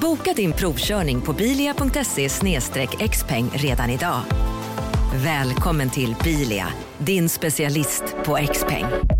Boka din provkörning på bilia.se xpeng redan idag. Välkommen till Bilia, din specialist på XPeng.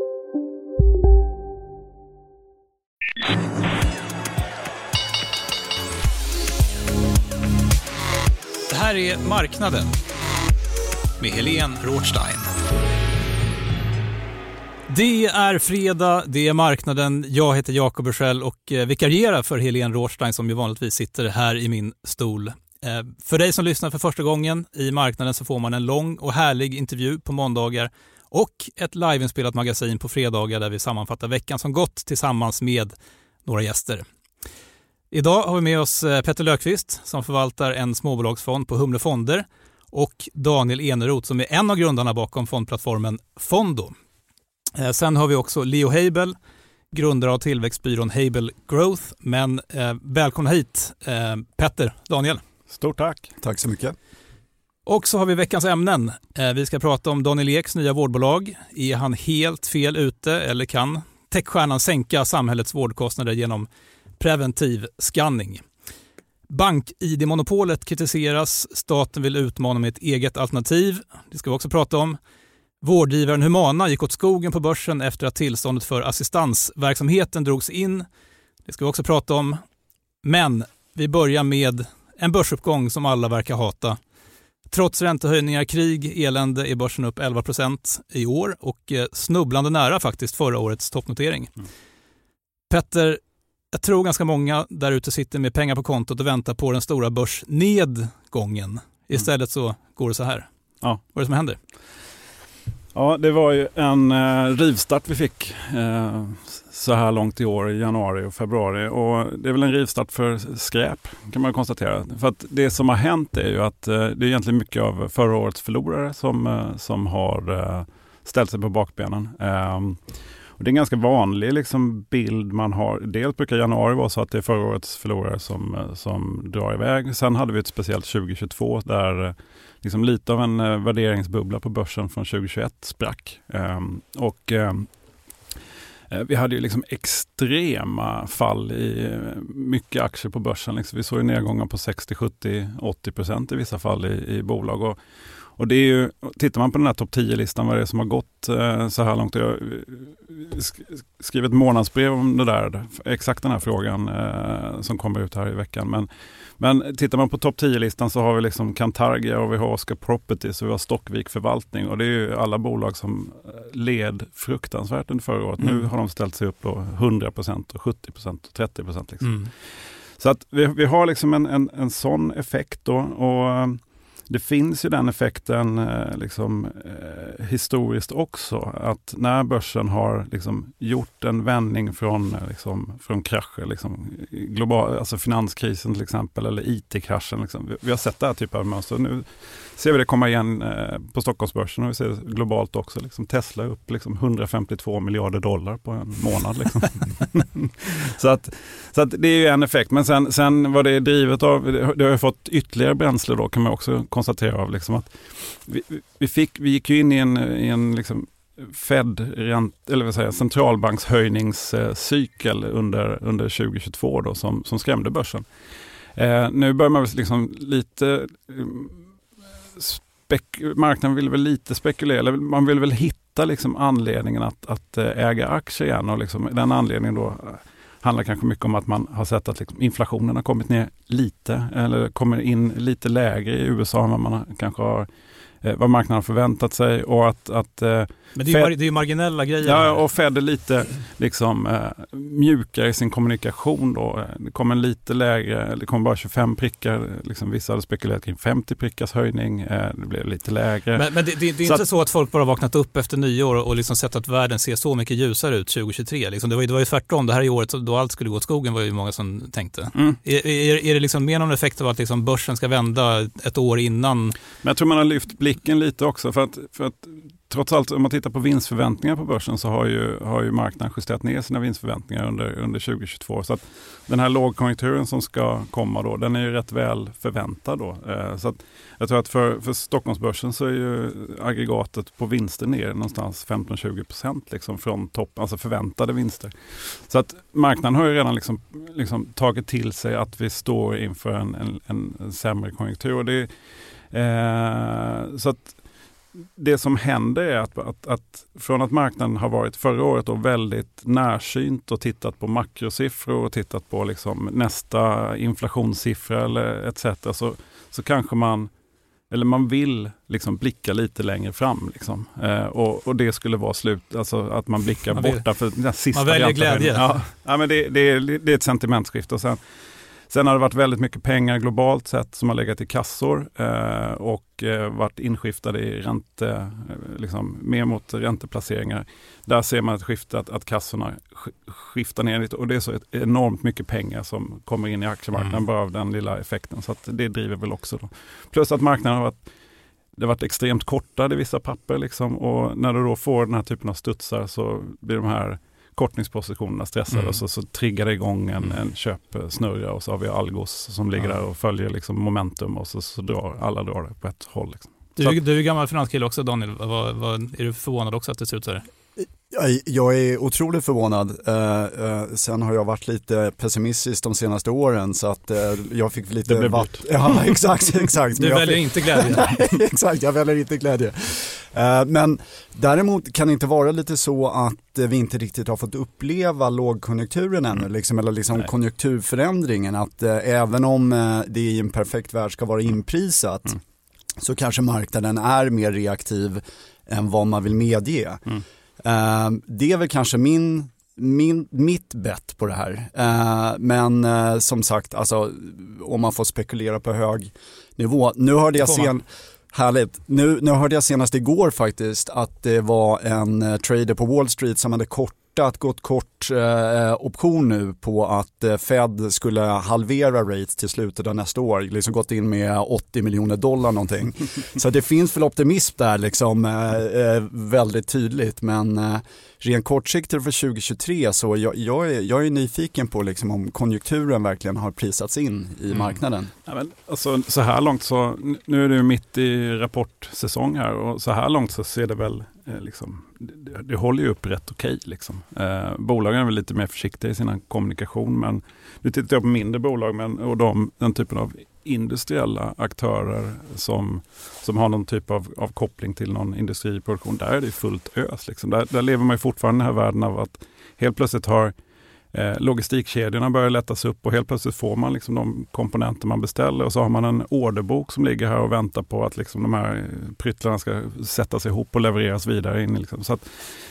Här är Marknaden med Helene Rothstein. Det är fredag, det är marknaden. Jag heter Jakob Bursell och eh, vikarierar för Helene Rothstein som ju vanligtvis sitter här i min stol. Eh, för dig som lyssnar för första gången i marknaden så får man en lång och härlig intervju på måndagar och ett liveinspelat magasin på fredagar där vi sammanfattar veckan som gått tillsammans med några gäster. Idag har vi med oss eh, Petter Löfqvist som förvaltar en småbolagsfond på Humle Fonder och Daniel Eneroth som är en av grundarna bakom fondplattformen Fondo. Eh, Sen har vi också Leo Heibel, grundare av tillväxtbyrån Heibel Growth. Men eh, välkomna hit eh, Petter, Daniel. Stort tack. Tack så mycket. Och så har vi veckans ämnen. Eh, vi ska prata om Daniel Eks nya vårdbolag. Är han helt fel ute eller kan techstjärnan sänka samhällets vårdkostnader genom preventiv scanning? Bank-id-monopolet kritiseras. Staten vill utmana med ett eget alternativ. Det ska vi också prata om. Vårdgivaren Humana gick åt skogen på börsen efter att tillståndet för assistansverksamheten drogs in. Det ska vi också prata om. Men vi börjar med en börsuppgång som alla verkar hata. Trots räntehöjningar, krig, elände är börsen upp 11% i år och eh, snubblande nära faktiskt förra årets toppnotering. Petter, jag tror ganska många där ute sitter med pengar på kontot och väntar på den stora börsnedgången. Istället så går det så här. Ja. Vad är det som händer? Ja, det var ju en eh, rivstart vi fick eh, så här långt i år i januari och februari. Och det är väl en rivstart för skräp kan man konstatera. För att det som har hänt är ju att eh, det är egentligen mycket av förra årets förlorare som, eh, som har eh, ställt sig på bakbenen. Och det är en ganska vanlig liksom, bild man har. Dels brukar januari vara så att det är förra årets förlorare som, eh, som drar iväg. Sen hade vi ett speciellt 2022 där eh, liksom lite av en eh, värderingsbubbla på börsen från 2021 sprack. Ehm, och ehm, eh, vi hade ju liksom extrema fall i eh, mycket aktier på börsen. Liksom, vi såg ju nedgångar på 60, 70, 80 procent i vissa fall i, i bolag. Och, och det är ju, tittar man på den här topp 10-listan, vad det är som har gått eh, så här långt. Jag har sk- skrivit ett månadsbrev om det där, exakt den här frågan eh, som kommer ut här i veckan. Men, men tittar man på topp 10-listan så har vi liksom Cantargia och vi har Oscar Properties och vi har Stockvik Förvaltning. Och det är ju alla bolag som eh, led fruktansvärt under förra året. Nu Mm. har de ställt sig upp på 100 och 70% och 30 Liksom. Mm. Så att vi, vi har liksom en, en, en sån effekt då. Och eh, det finns ju den effekten eh, liksom, eh, historiskt också. Att när börsen har liksom, gjort en vändning från, eh, liksom, från krascher, liksom, global, alltså finanskrisen till exempel, eller IT-kraschen. Liksom. Vi, vi har sett det här typen av mönster. Nu ser vi det komma igen eh, på Stockholmsbörsen och vi ser det globalt också. Liksom, Tesla upp liksom, 152 miljarder dollar på en månad. Liksom. så att, så att det är ju en effekt. Men sen, sen vad det är drivet av, det har- ju fått ytterligare bränsle då kan man också konstatera av. Liksom att vi, vi, fick, vi gick ju in i en, i en liksom Fed, rent, eller vad säger, centralbankshöjningscykel under, under 2022 då, som, som skrämde börsen. Eh, nu börjar man liksom lite marknaden vill väl lite spekulera, eller man vill väl hitta liksom anledningen att, att eh, äga aktier igen. Och liksom, den anledningen då eh, handlar kanske mycket om att man har sett att liksom inflationen har kommit ner lite, eller kommer in lite lägre i USA än vad man kanske har eh, vad marknaden har förväntat sig och att, att eh, men det är, ju, det är ju marginella grejer. Ja, och Fed är lite liksom, eh, mjukare i sin kommunikation. Då. Det kommer lite lägre, det kommer bara 25 prickar. Liksom, vissa hade spekulerat kring 50 prickars höjning. Eh, det blev lite lägre. Men, men det, det, det, är så inte att, så att folk bara vaknat upp efter nyår och liksom sett att världen ser så mycket ljusare ut 2023. Liksom, det, var, det var ju tvärtom. Det här är året då allt skulle gå åt skogen var ju många som tänkte. Mm. Är, är, är, det liksom mer någon effekt av att liksom börsen ska vända ett år innan? Men jag tror man har lyft blicken Blicken lite också. För att, för att trots allt, om man tittar på vinstförväntningar på börsen så har ju, har ju marknaden justerat ner sina vinstförväntningar under, under 2022. Så att den här lågkonjunkturen som ska komma då, den är ju rätt väl förväntad då. Eh, så att jag tror att för, för Stockholmsbörsen så är ju aggregatet på vinster ner någonstans 15-20 procent liksom från topp, alltså förväntade vinster. Så att marknaden har ju redan liksom, liksom tagit till sig att vi står inför en, en, en sämre konjunktur. Och det, eh, så att det som händer är att, att, att, från att marknaden har varit förra året då väldigt närsynt och tittat på makrosiffror och tittat på liksom nästa inflationssiffra eller etc. Så, så kanske man, eller man vill liksom blicka lite längre fram. Liksom. Eh, och, och, det skulle vara slut, alltså att man blickar man vill, borta för den sista. Man väljer glädje. Ja, ja, men det, det, det är ett sentimentskifte. Och sen, Sen har det varit väldigt mycket pengar globalt sett som har legat i kassor eh, och eh, varit inskiftade i ränte, eh, liksom, mer mot ränteplaceringar. Där ser man ett skifte att, att kassorna skiftar ner lite och det är så enormt mycket pengar som kommer in i aktiemarknaden mm. bara av den lilla effekten. Så det driver väl också. Då. Plus att marknaden har varit det har varit extremt kortade vissa papper liksom, och när du då får den här typen av studsar så blir de här kortningspositionerna stressade mm. och så, så triggar det igång en, mm. en köpsnurra och så har vi Algos som ligger ja. där och följer liksom momentum och så, så drar alla drar det på ett håll. Liksom. Du, du är gammal finanskille också Daniel, vad, vad, är du förvånad också att det ser ut så här? Jag är otroligt förvånad. Uh, uh, sen har jag varit lite pessimistisk de senaste åren så att uh, jag fick lite... Det blev vatt. Ja, exakt, exakt. Du väljer fick... inte glädje. exakt, jag väljer inte glädje. men däremot kan det inte vara lite så att vi inte riktigt har fått uppleva lågkonjunkturen ännu, mm. liksom, eller liksom konjunkturförändringen. Att även om det i en perfekt värld ska vara inprisat mm. så kanske marknaden är mer reaktiv än vad man vill medge. Mm. Uh, det är väl kanske min, min, mitt bett på det här. Uh, men uh, som sagt, alltså, om man får spekulera på hög nivå. Nu hörde jag sen, Härligt. Nu, nu hörde jag senast igår faktiskt att det var en uh, trader på Wall Street som hade kortat, gått kort uh, option nu på att uh, Fed skulle halvera rates till slutet av nästa år. Liksom gått in med 80 miljoner dollar någonting. Så det finns väl optimism där liksom väldigt tydligt men rent kortsiktigt för 2023 så jag, jag, är, jag är nyfiken på liksom om konjunkturen verkligen har prisats in i mm. marknaden. Ja, men, alltså, så här långt så, nu är det mitt i rapportsäsong här och så här långt så ser det väl, eh, Eh, liksom, det, det, håller ju upp rätt okej. Okay, liksom. eh, bolagen är väl lite mer försiktiga i sin kommunikation men nu tittar jag på mindre bolag men, och de, den typen av industriella aktörer som, som har någon typ av, av koppling till någon industriproduktion, där är det fullt ös. Liksom. Där, där lever man fortfarande i den här världen av att helt plötsligt har Eh, logistikkedjorna börjar lättas upp och helt plötsligt får man liksom de komponenter man beställer och så har man en orderbok som ligger här och väntar på att liksom de här pryttlarna ska sättas ihop och levereras vidare. In liksom. Så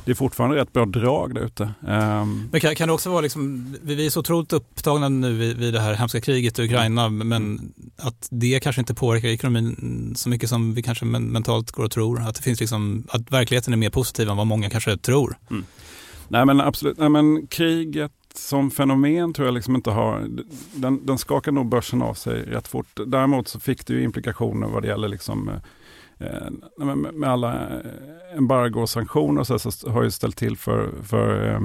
det är fortfarande rätt bra drag där ute. Um... Men kan, kan, det också vara, liksom, vi är så otroligt upptagna nu vid, vid det här hemska kriget i Ukraina, men att det kanske inte påverkar ekonomin så mycket som vi kanske mentalt går och tror. Att, det finns liksom, att verkligheten är mer positiv än vad många kanske tror. Mm. Nej men absolut, Nej, men kriget som fenomen tror jag liksom inte har, den, den skakar nog börsen av sig rätt fort. Däremot så fick det ju implikationer vad det gäller liksom, eh, eh med, med alla eh, embargo och sanktioner så, så har ju ställt till för, för eh,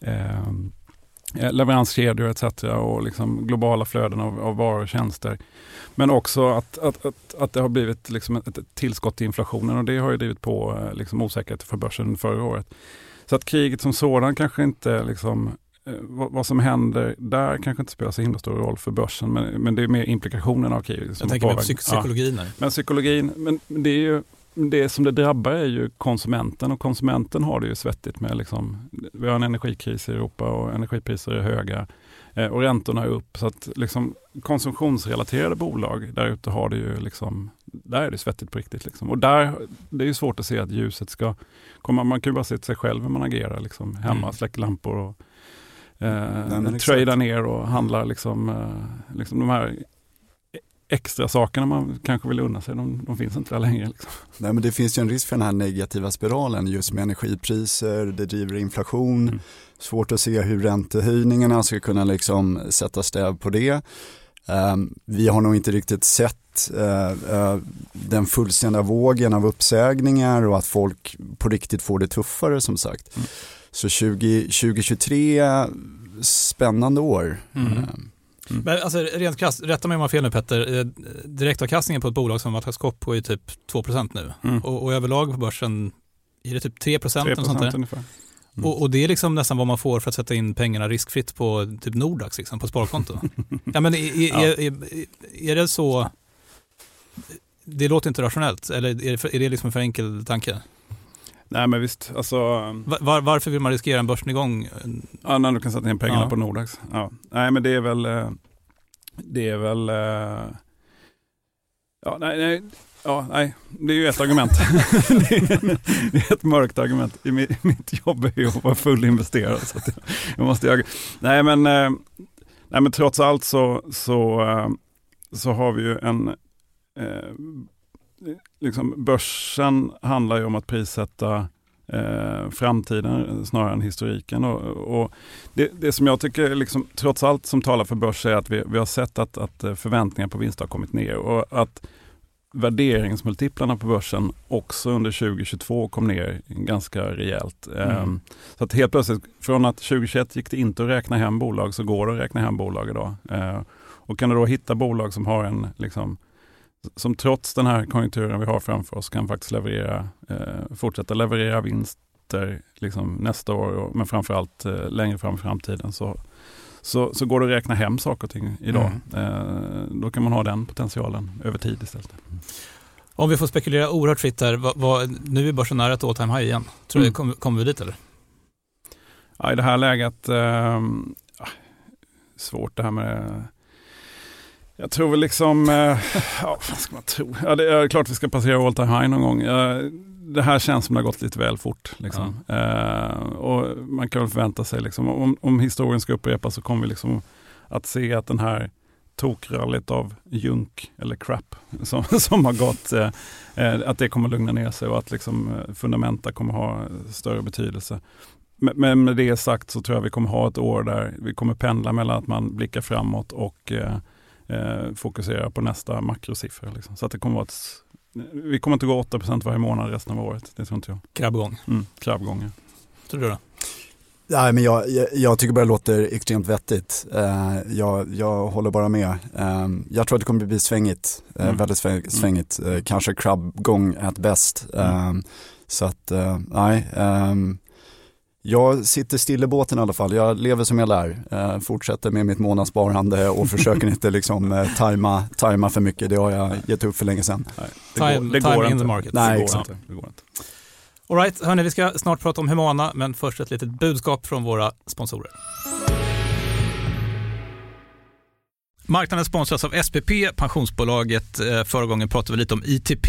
eh, eh leveranskedjor etc. och liksom globala flöden av, av varor och tjänster. Men också att, att, att, att det har blivit liksom ett, ett tillskott till inflationen och det har ju drivit på liksom osäkerhet för börsen förra året. Så att kriget som sådan kanske inte liksom vad, vad, som händer där kanske inte spelar så himla stor roll för börsen, men, men det är mer implikationerna av kriget. Jag tänker med psyk psykologin. Ja. Men psykologin, men det är ju det som det drabbar är ju konsumenten och konsumenten har det ju svettigt med liksom, vi har en energikris i Europa och energipriser är höga. Eh, och räntorna är upp. Så att liksom, konsumtionsrelaterade bolag, där ute har det ju liksom, där är det svettigt på riktigt. Liksom. Och där, det är ju svårt att se att ljuset ska komma. Man kan ju bara se till sig själv hur man agerar liksom, hemma, mm. släcker lampor och eh, tradar ner och handlar liksom, eh, liksom de här extra sakerna man kanske vill unna sig, de, de finns inte där längre. Liksom. Nej, men det finns ju en risk för den här negativa spiralen just med energipriser, det driver inflation, mm. svårt att se hur räntehöjningarna ska kunna liksom sätta stäv på det. Um, vi har nog inte riktigt sett uh, uh, den fullständiga vågen av uppsägningar och att folk på riktigt får det tuffare som sagt. Mm. Så 20, 2023, spännande år. Mm. Um, Mm. Men alltså, rent krasst, rätta mig om jag har fel nu Petter, eh, direktavkastningen på ett bolag som Atlas Copco är typ 2% nu mm. och, och, överlag på börsen är det typ 3%? 3% sånt där? ungefär. Mm. Och, och, det är liksom nästan vad man får för att sätta in pengarna riskfritt på typ Nordax liksom, på sparkonto. ja, men är, är, ja. är, är, det så, det låter inte rationellt, eller är det, är det liksom en för enkel tanke? Nej men visst, alltså... Var, varför vill man riskera en börsnedgång? Ja, när du kan sätta in pengarna ja. på Nordax. Ja. Nej men det är väl, eh, det är väl, eh, ja nej, nej, ja, nej, det är ju ett argument. det, är, ett mörkt argument. Mitt jobb är ju att vara fullinvesterad. Så jag, jag måste jag, nej, men, eh, nej men trots allt så, så, så har vi ju en liksom, börsen handlar ju om att prissätta eh, framtiden snarare än historiken. Och, och det, det, som jag tycker, liksom, trots allt som talar för börs är att vi, vi har sett att, att eh, förväntningar på vinst har kommit ner och att värderingsmultiplarna på börsen också under 2022 kom ner ganska rejält. Mm. Um, så att helt plötsligt, från att 2021 gick det inte att räkna hem bolag så går det att räkna hem bolag idag. Uh, och kan du då hitta bolag som har en liksom, som trots den här konjunkturen vi har framför oss kan faktiskt leverera, eh, fortsätta leverera vinster liksom nästa år, och, men framförallt eh, längre fram i framtiden så, så, så går det att räkna hem saker och ting idag. Mm. Eh, då kan man ha den potentialen över tid istället. Om vi får spekulera oerhört fritt här, vad, vad, nu är börsen nära ett all time high igen. Tror mm. du kommer kom vi dit eller? Ja, I det här läget, eh, svårt det här med jag tror väl liksom, eh, ja vad ska man tro? Ja, det är klart vi ska passera all time high någon gång. Eh, det här känns som det har gått lite väl fort. Liksom. Ja. Eh, och man kan väl förvänta sig, liksom, om, om historien ska upprepas så kommer vi liksom att se att den här tokrallyt av junk eller crap som, som har gått, eh, eh, att det kommer lugna ner sig och att liksom, eh, fundamenta kommer ha större betydelse. Men med det sagt så tror jag vi kommer ha ett år där vi kommer pendla mellan att man blickar framåt och eh, eh, fokusera på nästa makrosiffra. Liksom. Så att det kommer vara ett, vi kommer inte gå 8% varje månad resten av året. Det tror inte jag. Krabbgång? Mm, krabbgång, ja. Tror du då? Nej, men jag, jag, jag, tycker bara det låter extremt vettigt. Uh, jag, jag håller bara med. Um, jag tror att det kommer bli svängigt, uh, mm. väldigt svängigt. Uh, kanske krabbgång är bäst. Mm. Um, så att, nej. Um, jag sitter still i båten i alla fall. Jag lever som jag lär. Eh, fortsätter med mitt månadssparande och försöker inte liksom eh, tajma, tajma för mycket. Det har jag gett upp för länge sedan. Nej, det går, time, det går time in the market. Nej, det exakt. Inte. Det går inte. All right, hörni, vi ska snart prata om Humana, men först ett litet budskap från våra sponsorer. Marknaden sponsras av SPP, pensionsbolaget. Eh, förra gången pratade vi lite om ITP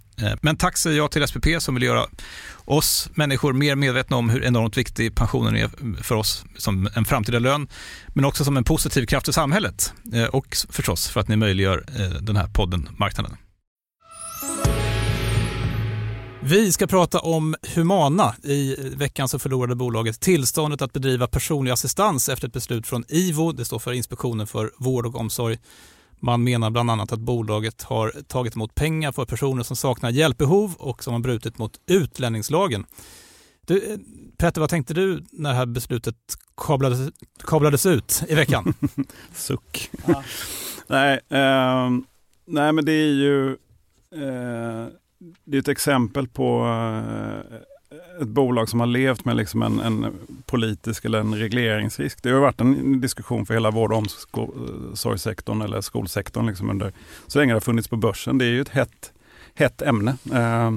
Eh, men tack säger jag till SPP som vill göra oss människor mer medvetna om hur enormt viktig pensionen är för oss som en framtida lön, men också som en positiv kraft i samhället eh, och förstås för att ni möjliggör eh, den här podden Marknaden. Vi ska prata om Humana. I veckan så förlorade bolaget tillståndet att bedriva personlig assistans efter ett beslut från IVO. Det står för Inspektionen för vård och omsorg. Man menar bland annat att bolaget har tagit emot pengar för personer som saknar hjälpbehov och som har brutit mot utlänningslagen. Du, Petter, vad tänkte du när det här beslutet kablades, kablades ut i veckan? Suck. Ja. nej, eh, nej, men det är ju eh, det är ett exempel på eh, ett bolag som har levt med liksom en, en, politisk eller en regleringsrisk. Det har varit en diskussion för hela vård och omsorgssektorn eller skolsektorn liksom under, så länge det har funnits på börsen. Det är ju ett hett, hett ämne. Eh,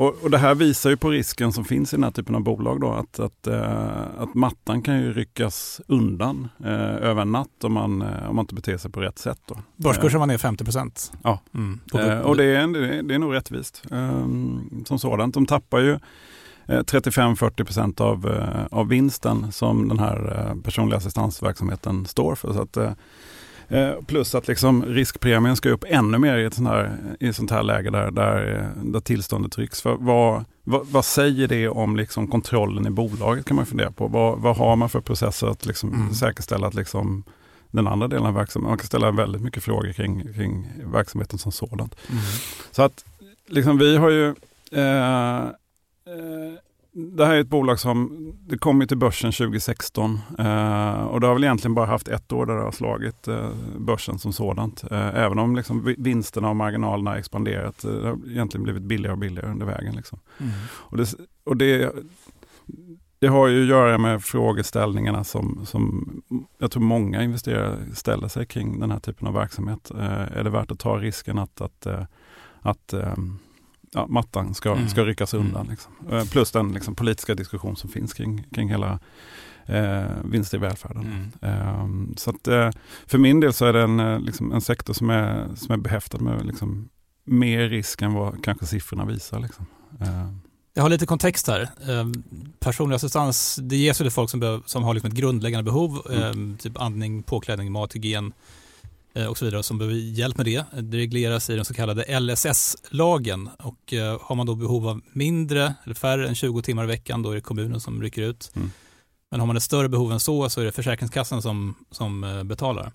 och, och, Det här visar ju på risken som finns i den här typen av bolag. Då, att, att, uh, att mattan kan ju ryckas undan uh, över en natt om man, uh, om man inte beter sig på rätt sätt. Då. Börskursen var ner 50 procent. Ja, mm. och det är, det, det är nog rättvist um, som sådant. De tappar ju 35-40 procent av, av vinsten som den här personliga assistansverksamheten står för. Så att, Eh, plus att liksom riskpremien ska upp ännu mer i ett sånt här, i ett sånt här läge där, där, där tillståndet trycks. För vad, vad, vad, säger det om liksom kontrollen i bolaget kan man fundera på. Vad, vad har man för processer att liksom mm. säkerställa att liksom den andra delen av verksamheten, man kan ställa väldigt mycket frågor kring, kring verksamheten som sådant. Mm. Så att liksom vi har ju eh, eh, det här är ett bolag som det kom till börsen 2016 eh, och det har väl egentligen bara haft ett år där det har slagit eh, börsen som sådant. Eh, även om liksom vinsterna och marginalerna har expanderat. Eh, det har egentligen blivit billigare och billigare under vägen. Liksom. Mm. Och, det, och det, det, har ju att göra med frågeställningarna som, som jag tror många investerare ställer sig kring den här typen av verksamhet. Eh, är det värt att ta risken att, att, eh, att ja, mattan ska, mm. ska ryckas undan. Mm. Liksom. Eh, plus den liksom, politiska diskussion som finns kring, kring hela eh, vinster i välfärden. Mm. Eh, så att, eh, för min del så är det en, eh, liksom, en sektor som är, som är behäftad med liksom, mer risk än vad kanske siffrorna visar. Liksom. Eh. Jag har lite kontext här. Personlig assistans det ges till folk som, behöver, som har liksom ett grundläggande behov, mm. typ andning, påklädning, mat, hygien och så vidare som behöver hjälp med det. Det regleras i den så kallade LSS-lagen och eh, har man då behov av mindre eller färre än 20 timmar i veckan då är det kommunen som rycker ut. Mm. Men har man ett större behov än så så är det Försäkringskassan som, som eh, betalar.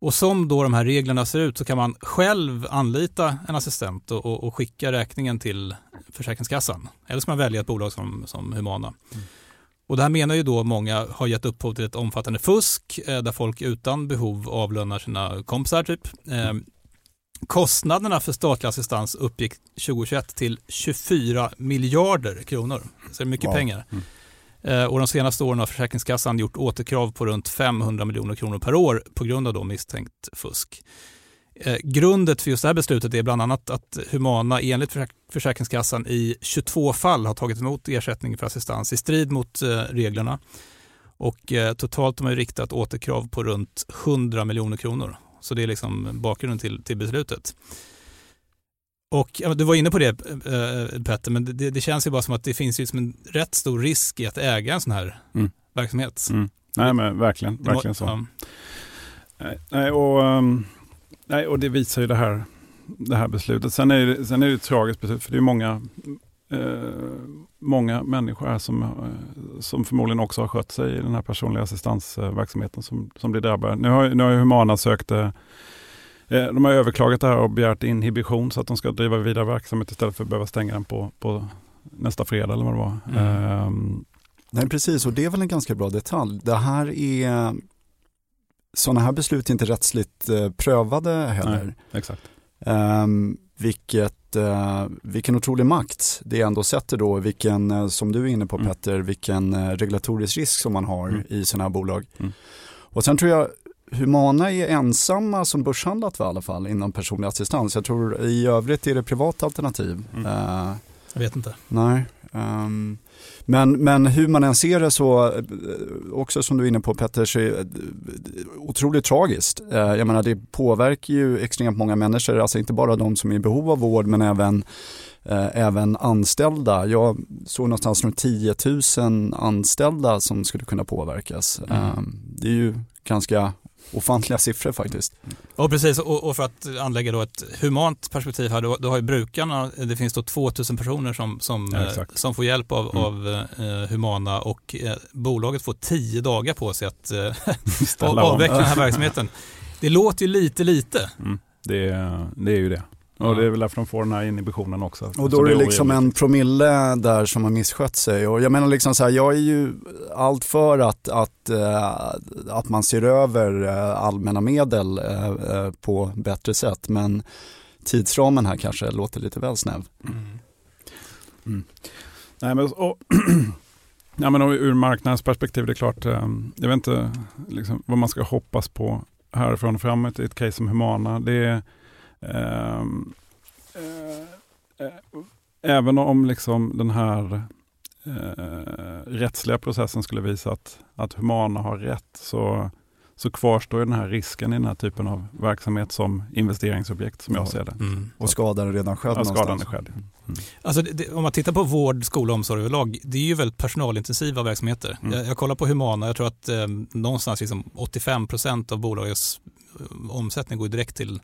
Och som då de här reglerna ser ut så kan man själv anlita en assistent och, och, och skicka räkningen till Försäkringskassan. Eller så kan man välja ett bolag som, som Humana. Mm. Och det här menar ju då många har gett upphov till ett omfattande fusk eh, där folk utan behov avlönar sina kompisar typ. Eh, kostnaderna för statlig assistans uppgick 2021 till 24 miljarder kronor. Så det är mycket wow. pengar. Mm. Eh, och de senaste åren har Försäkringskassan gjort återkrav på runt 500 miljoner kronor per år på grund av då misstänkt fusk. Eh, grundet för just det här beslutet är bland annat att Humana enligt Försäkringskassan i 22 fall har tagit emot ersättning för assistans i strid mot eh, reglerna. Och eh, totalt har man riktat återkrav på runt 100 miljoner kronor. Så det är liksom bakgrunden till, till beslutet. Och Du var inne på det Petter, men det, det, känns ju bara som att det finns liksom en rätt stor risk i att äga en sån här mm. verksamhet. Mm. Nej men verkligen, verkligen så. Ja. Nej, och, um Nej, och det visar ju det här, det här beslutet. Sen är det, sen är det ett tragiskt beslut, för det är många många människor här som, som förmodligen också har skött sig i den här personliga assistansverksamheten som, som blir drabbade. Nu har, nu har Humana sökt de har överklagat det här och begärt inhibition så att de ska driva vidare verksamhet istället för att behöva stänga den på, på nästa fredag eller vad det var. Mm. Um, Nej precis och det är väl en ganska bra detalj. Det här är sådana här beslut är inte rättsligt eh, prövade heller. Nej, exakt. Um, vilket, uh, vilken otrolig makt det ändå sätter då, vilken, uh, som du är inne på mm. Petter, vilken uh, regulatorisk risk som man har mm. i sådana här bolag. Mm. Och sen tror jag Humana är ensamma som börshandlat i alla fall inom personlig assistans. Jag tror i övrigt är det privata alternativ. Mm. jag vet inte. Nej. Um, men, men hur man än ser det så, eh, också som du är inne på Petter, så är det otroligt tragiskt. Eh, jag menar det påverkar ju extremt många människor, alltså inte bara de som är i behov av vård men även eh, även anställda. Jag såg någonstans runt 10 000 anställda som skulle kunna påverkas. Mm. Det är ju ganska ofantliga siffror faktiskt. Och precis, och, och, för att anlägga då ett humant perspektiv här, då, då har ju brukarna, det finns då 2000 personer som, som, ja, eh, som får hjälp av, mm. av eh, Humana och eh, bolaget får 10 dagar på sig att eh, avveckla den här verksamheten. Det låter ju lite lite. Mm. Det, det är ju det. Och det är väl därför de får den här inhibitionen också. Och då är det liksom en promille där som har misskött sig. Och jag menar liksom så här, jag är ju allt för att, att, äh, att man ser över äh, allmänna medel äh, på bättre sätt. Men tidsramen här kanske låter lite väl snäv. Mm. Mm. Nej, men, och, ja, men ur marknadens perspektiv, det är klart, jag vet inte liksom, vad man ska hoppas på härifrån och framåt i ett case som Humana. Det är eh, eh, även om liksom den här eh, rättsliga processen skulle visa att, att Humana har rätt så, så kvarstår den här risken i den här typen av verksamhet som investeringsobjekt som jag ser det. Mm. Och skadan är redan skedd ja, skadan är skedd. Mm. Alltså det, om man tittar på vård, skola och omsorg överlag, det är ju väldigt personalintensiva verksamheter. Mm. Jag, jag, kollar på Humana, jag tror att eh, någonstans liksom 85% av bolagets omsättning går direkt till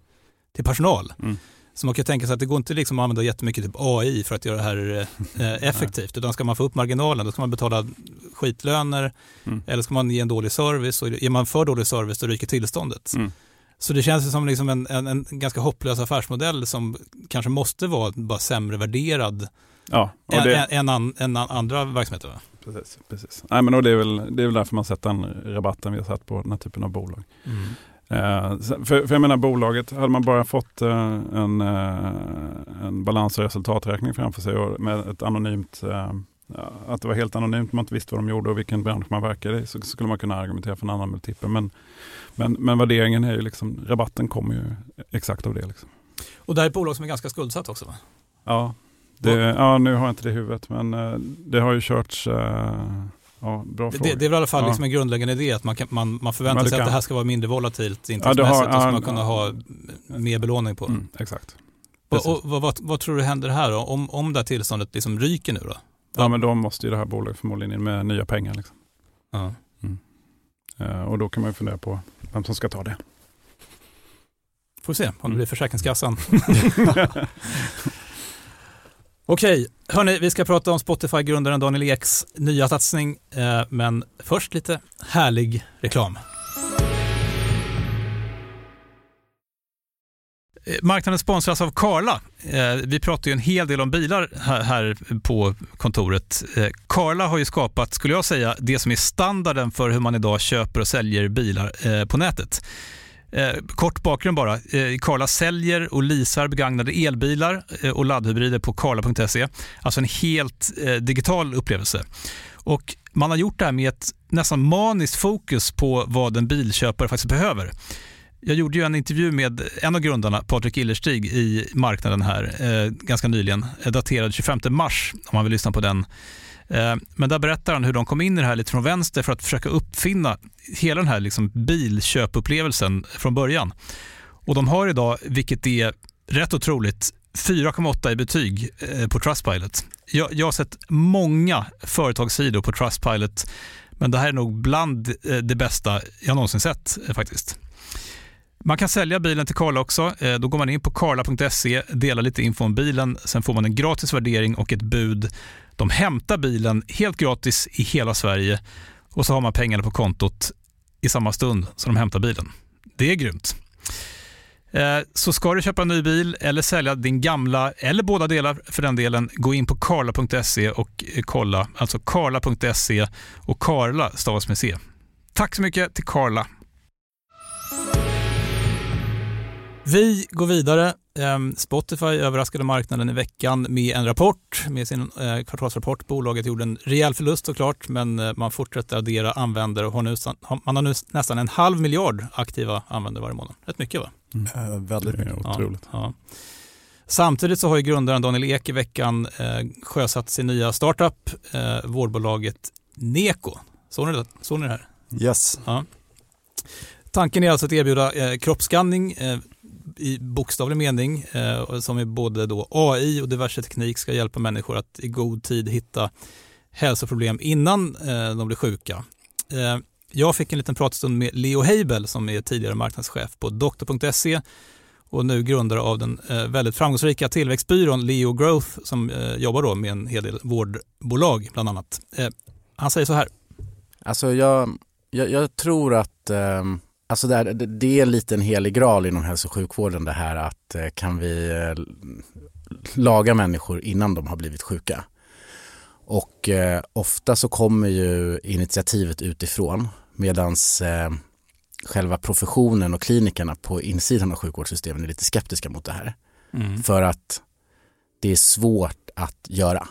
till personal. Mm. Så man kan tänka sig att det går inte liksom att använda jättemycket typ AI för att göra det här eh, effektivt. Utan ska man få upp marginalen då ska man betala skitlöner mm. eller ska man ge en dålig service. Och ger man för dålig service då ryker tillståndet. Mm. Så det känns som liksom en, en, en, ganska hopplös affärsmodell som kanske måste vara bara sämre värderad ja, det... än, än, än, andra verksamheter. Va? Precis, precis. Nej, men det, är väl, det är väl därför man sätter den rabatten vi har satt på den här typen av bolag. Mm. Eh, för, för jag menar bolaget, hade man bara fått eh, en, eh, en balans och resultaträkning framför sig med ett anonymt att det var helt anonymt, man inte visste vad de gjorde och vilken bransch man verkade i, så skulle man kunna argumentera för en annan multipel. Men, men, men värderingen är ju liksom, rabatten kommer ju exakt av det. Liksom. Och det här är ett bolag som är ganska skuldsatt också va? Ja, det, ja nu har jag inte det i huvudet, men det har ju körts Ja, bra det, det, är väl i alla fall ja. liksom en grundläggande idé att man, kan, man, man förväntar sig kan... att det här ska vara mindre volatilt intäktsmässigt ja, och så man kunna ha mer belåning på. Mm, exakt. Och, och, vad, vad, vad, tror du händer här då? Om, om det här tillståndet liksom ryker nu då? Ja, men då måste ju det här bolaget förmodligen in med nya pengar. Liksom. Ja. Mm. Uh, och då kan man ju fundera på vem som ska ta det. Får se om det mm. blir Försäkringskassan. Okej, hörni, vi ska prata om Spotify-grundaren Daniel Eks nya satsning, eh, men först lite härlig reklam. Eh, marknaden sponsras av Karla. Eh, vi pratar ju en hel del om bilar här på kontoret. Karla har ju skapat, skulle jag säga, det som är standarden för hur man idag köper och säljer bilar på nätet. Eh, kort bakgrund bara. Eh, Karla säljer och leasar begagnade elbilar eh, och laddhybrider på karla.se. Alltså en helt eh, digital upplevelse. Och man har gjort det här med ett nästan maniskt fokus på vad en bilköpare faktiskt behöver. Jag gjorde ju en intervju med en av grundarna, Patrik Illerstig, i marknaden här eh, ganska nyligen, eh, daterad 25 mars, om man vill lyssna på den Eh, men där berättar han hur de kom in i det här lite från vänster för att försöka uppfinna hela den här liksom bilköpupplevelsen från början. Och de har idag, vilket är rätt otroligt, 4,8 i betyg eh, på Trustpilot. Jag, jag har sett många företagssidor på Trustpilot, men det här är nog bland eh, det bästa jag någonsin sett faktiskt. Man kan sälja bilen till Karla också. Då går man in på karla.se, delar lite info om bilen, sen får man en gratis värdering och ett bud. De hämtar bilen helt gratis i hela Sverige och så har man pengarna på kontot i samma stund som de hämtar bilen. Det är grymt. Eh, så ska du köpa en ny bil eller sälja din gamla, eller båda delar för den delen, gå in på karla.se och eh, kolla. Alltså karla.se och Karla stavas med C. Tack så mycket till Karla. Vi går vidare. Ehm, Spotify överraskade marknaden i veckan med en rapport, med sin eh, kvartalsrapport. Bolaget gjorde en rejäl förlust såklart, men eh, man fortsätter addera användare och har nu, man har nu nästan en halv miljard aktiva användare varje månad. Rätt mycket va? Mm. Äh, väldigt mycket. Otroligt. Ja, ja. Samtidigt så har ju grundaren Daniel Ek i veckan eh, sjösatt sin nya startup, eh, vårdbolaget Neko. Såg ni det, såg ni det här? Yes. Ja. Tanken är alltså att erbjuda eh, kroppsskanning eh, i bokstavlig mening eh, som är både då AI och diverse teknik ska hjälpa människor att i god tid hitta hälsoproblem innan eh, de blir sjuka. Eh, jag fick en liten pratstund med Leo Heibel som är tidigare marknadschef på doktor.se och nu grundare av den eh, väldigt framgångsrika tillväxtbyrån Leo Growth som eh, jobbar då med en hel del vårdbolag bland annat. Eh, han säger så här. Alltså jag, jag, jag tror att ehm, Alltså det, är, det är en liten helig graal inom hälso och sjukvården det här att eh, kan vi eh, laga människor innan de har blivit sjuka. Och eh, ofta så kommer ju initiativet utifrån medan eh, själva professionen och klinikerna på insidan av sjukvårdssystemen är lite skeptiska mot det här. Mm. För att det är svårt att göra.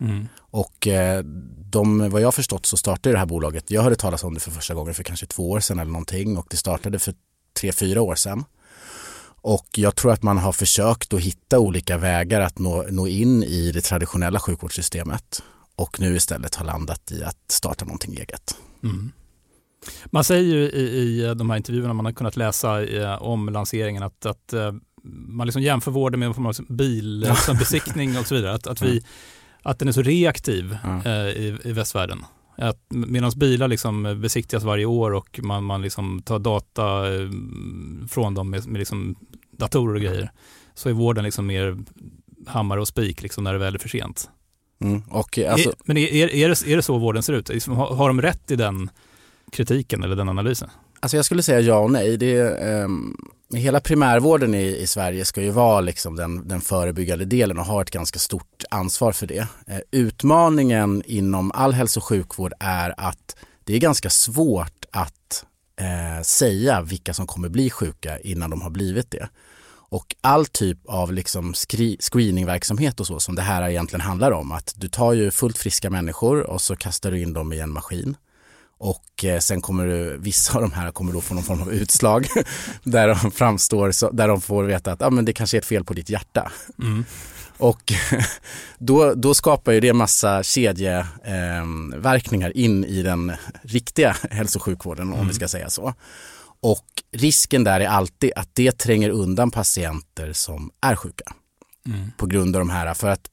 Mm. Och eh, de, vad jag förstått så startade det här bolaget, jag hörde talas om det för första gången för kanske två år sedan eller någonting och det startade för tre, fyra år sedan. Och jag tror att man har försökt att hitta olika vägar att nå, nå in i det traditionella sjukvårdssystemet och nu istället har landat i att starta någonting eget. Mm. Man säger ju i, i de här intervjuerna man har kunnat läsa eh, om lanseringen att, att eh, man liksom jämför vården med en form av bilbesiktning och så vidare. Att, att vi att den är så reaktiv mm. eh, i, i västvärlden. Att medan bilar liksom besiktigas varje år och man, man liksom tar data eh, från dem med, med liksom datorer och grejer så är vården liksom mer hammare och spik liksom när det väl är för sent. Mm. Och alltså... är, men är, är, det, är det så vården ser ut? Har, har de rätt i den kritiken eller den analysen? Alltså jag skulle säga ja och nej. Det är, um, hela primärvården i, i Sverige ska ju vara liksom den, den förebyggande delen och ha ett ganska stort ansvar för det. Eh, utmaningen inom all hälso och sjukvård är att det är ganska svårt att eh, säga vilka som kommer bli sjuka innan de har blivit det. Och all typ av liksom screeningverksamhet och så som det här egentligen handlar om, att du tar ju fullt friska människor och så kastar du in dem i en maskin och eh, sen kommer du, vissa av de här kommer då få någon form av utslag där de framstår, där de får veta att ah, men det kanske är ett fel på ditt hjärta. Mm. Och då, då skapar ju det massa kedjeverkningar eh, in i den riktiga hälso och sjukvården mm. om vi mm. ska säga så. Och risken där är alltid att det tränger undan patienter som är sjuka. Mm. På grund av de här, för att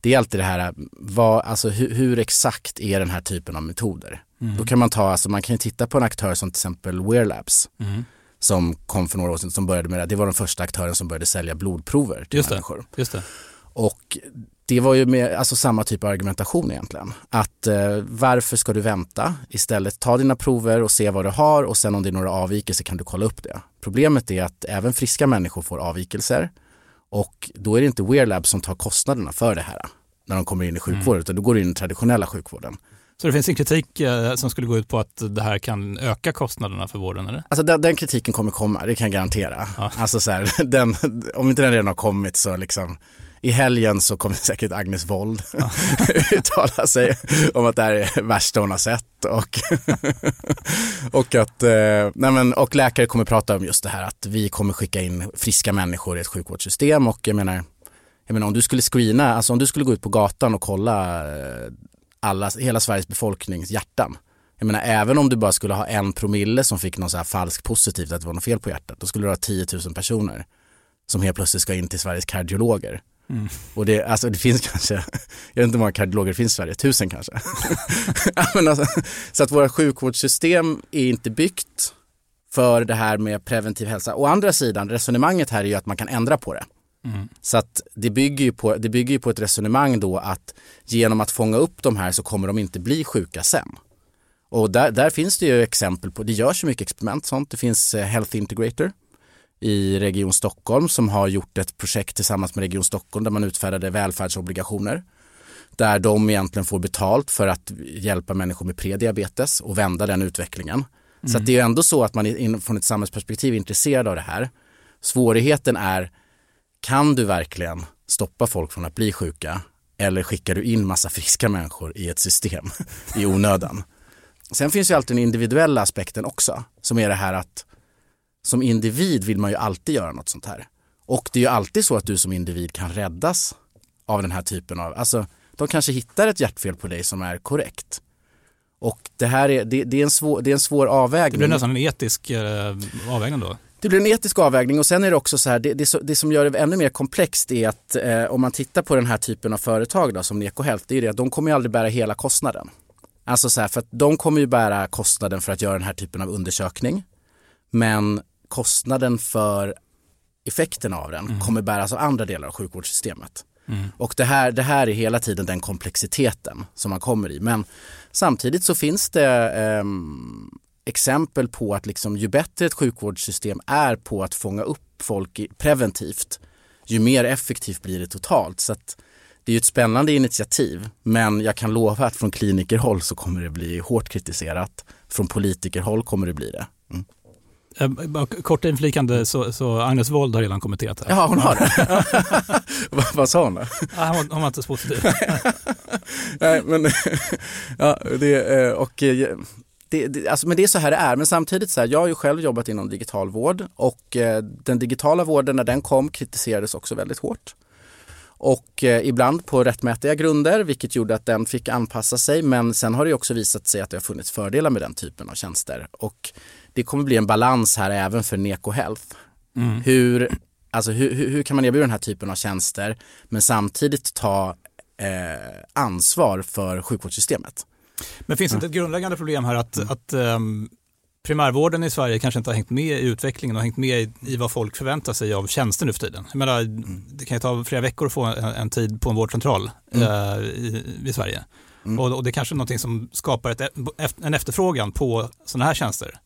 det är alltid det här, vad, alltså hur, hur exakt är den här typen av metoder? Mm. Då kan man ta, alltså man kan ju titta på en aktör som till exempel Wear Labs. Mm. Som kom för några år sedan, som började med det. Det var den första aktören som började sälja blodprover till just människor. Det, just det. Och det var ju med, alltså samma typ av argumentation egentligen. Att eh, varför ska du vänta? Istället ta dina prover och se vad du har och sen om det är några avvikelser kan du kolla upp det. Problemet är att även friska människor får avvikelser och då är det inte Wear Labs som tar kostnaderna för det här när de kommer in i sjukvården, mm. utan då går det in i den traditionella sjukvården. Så det finns en kritik eh, som skulle gå ut på att det här kan öka kostnaderna för vården? Eller? Alltså den, den kritiken kommer komma, det kan jag garantera. Ja. Alltså så här, den, om inte den redan har kommit så liksom i helgen så kommer säkert Agnes Wold ja. uttala sig om att det här är värsta hon har sett och, och att eh, nej men, och läkare kommer prata om just det här att vi kommer skicka in friska människor i ett sjukvårdssystem och jag menar, jag menar om du skulle screena, alltså om du skulle gå ut på gatan och kolla eh, alla, hela Sveriges befolknings hjärtan. Jag menar även om du bara skulle ha en promille som fick någon så här falsk positivt att det var något fel på hjärtat, då skulle du ha 10 000 personer som helt plötsligt ska in till Sveriges kardiologer. Mm. Och det, alltså det finns kanske, jag vet inte hur många kardiologer det finns i Sverige, tusen kanske. alltså, så att våra sjukvårdssystem är inte byggt för det här med preventiv hälsa. Å andra sidan, resonemanget här är ju att man kan ändra på det. Mm. Så att det bygger, ju på, det bygger ju på ett resonemang då att genom att fånga upp de här så kommer de inte bli sjuka sen. Och där, där finns det ju exempel på, det görs ju mycket experiment sånt. Det finns eh, Health Integrator i Region Stockholm som har gjort ett projekt tillsammans med Region Stockholm där man utfärdade välfärdsobligationer. Där de egentligen får betalt för att hjälpa människor med prediabetes och vända den utvecklingen. Mm. Så det är ändå så att man in, från ett samhällsperspektiv är intresserad av det här. Svårigheten är, kan du verkligen stoppa folk från att bli sjuka eller skickar du in massa friska människor i ett system i onödan? Sen finns ju alltid den individuella aspekten också, som är det här att som individ vill man ju alltid göra något sånt här. Och det är ju alltid så att du som individ kan räddas av den här typen av, alltså de kanske hittar ett hjärtfel på dig som är korrekt. Och det här är, det, det är, en, svår, det är en svår avvägning. Det blir nästan en etisk eh, avvägning då? Det blir en etisk avvägning och sen är det också så här, det, det, det som gör det ännu mer komplext är att eh, om man tittar på den här typen av företag då, som Necohealth, det är det att de kommer ju aldrig bära hela kostnaden. Alltså så här, för att de kommer ju bära kostnaden för att göra den här typen av undersökning. Men kostnaden för effekterna av den mm. kommer bäras av andra delar av sjukvårdssystemet. Mm. Och det här, det här är hela tiden den komplexiteten som man kommer i. Men samtidigt så finns det eh, exempel på att liksom, ju bättre ett sjukvårdssystem är på att fånga upp folk preventivt, ju mer effektivt blir det totalt. Så att det är ett spännande initiativ, men jag kan lova att från klinikerhåll så kommer det bli hårt kritiserat. Från politikerhåll kommer det bli det. Mm. Eh, kort inflikande så, så Agnes Wold har redan kommenterat det. Ja, hon har det. vad, vad sa hon då? Ja, hon, hon var inte så positiv. Nej, men, ja, det, eh, och, eh, det, det, alltså, men det är så här det är. Men samtidigt så här, jag har ju själv jobbat inom digital vård och eh, den digitala vården när den kom kritiserades också väldigt hårt. Och eh, ibland på rättmätiga grunder, vilket gjorde att den fick anpassa sig. Men sen har det också visat sig att det har funnits fördelar med den typen av tjänster. Och det kommer bli en balans här även för Neko Health. Mm. Hur, alltså hur, hur kan man erbjuda den här typen av tjänster men samtidigt ta eh, ansvar för sjukvårdssystemet? Men finns det inte ett grundläggande problem här att, mm. att um, primärvården i Sverige kanske inte har hängt med i utvecklingen och hängt med i, i vad folk förväntar sig av tjänster nu för tiden. Jag menar, mm. Det kan ju ta flera veckor att få en, en tid på en vårdcentral mm. uh, i, i, Sverige. Mm. Och, och, det är kanske är någonting som skapar ett, en efterfrågan på sådana här tjänster.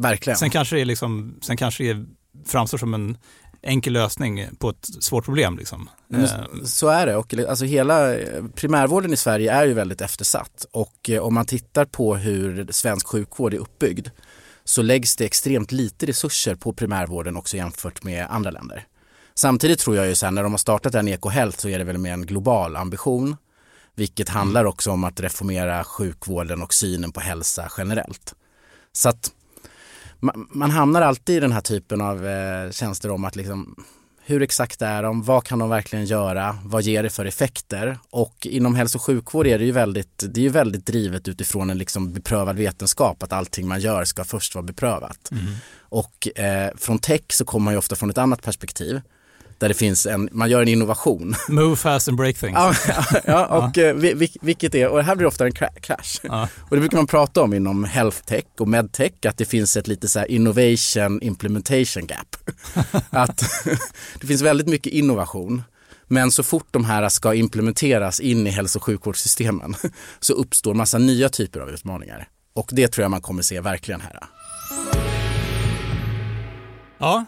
Verkligen. Sen kanske det, är liksom, sen kanske det framstår som en enkel lösning på ett svårt problem. Liksom. Mm, så är det och alltså hela primärvården i Sverige är ju väldigt eftersatt och eh, om man tittar på hur svensk sjukvård är uppbyggd så läggs det extremt lite resurser på primärvården också jämfört med andra länder. Samtidigt tror jag ju sen när de har startat en EcoHealth så är det väl med en global ambition vilket handlar också om att reformera sjukvården och synen på hälsa generellt. Så att man, man hamnar alltid i den här typen av eh, tjänster om att liksom hur exakt är de? Vad kan de verkligen göra? Vad ger det för effekter? Och inom hälso och sjukvård är det ju väldigt, det är ju väldigt drivet utifrån en liksom beprövad vetenskap att allting man gör ska först vara beprövat. Mm. Och eh, från tech så kommer man ju ofta från ett annat perspektiv där det finns en, man gör en innovation. Move fast and break things. ja, ja, och ja. Eh, vilket är, och här blir det ofta en crash. Ja. Och det brukar man prata om inom health tech och medtech, att det finns ett lite så här innovation implementation gap. att det finns väldigt mycket innovation. Men så fort de här ska implementeras in i hälso och sjukvårdssystemen så uppstår massa nya typer av utmaningar. Och det tror jag man kommer se verkligen här. Ja,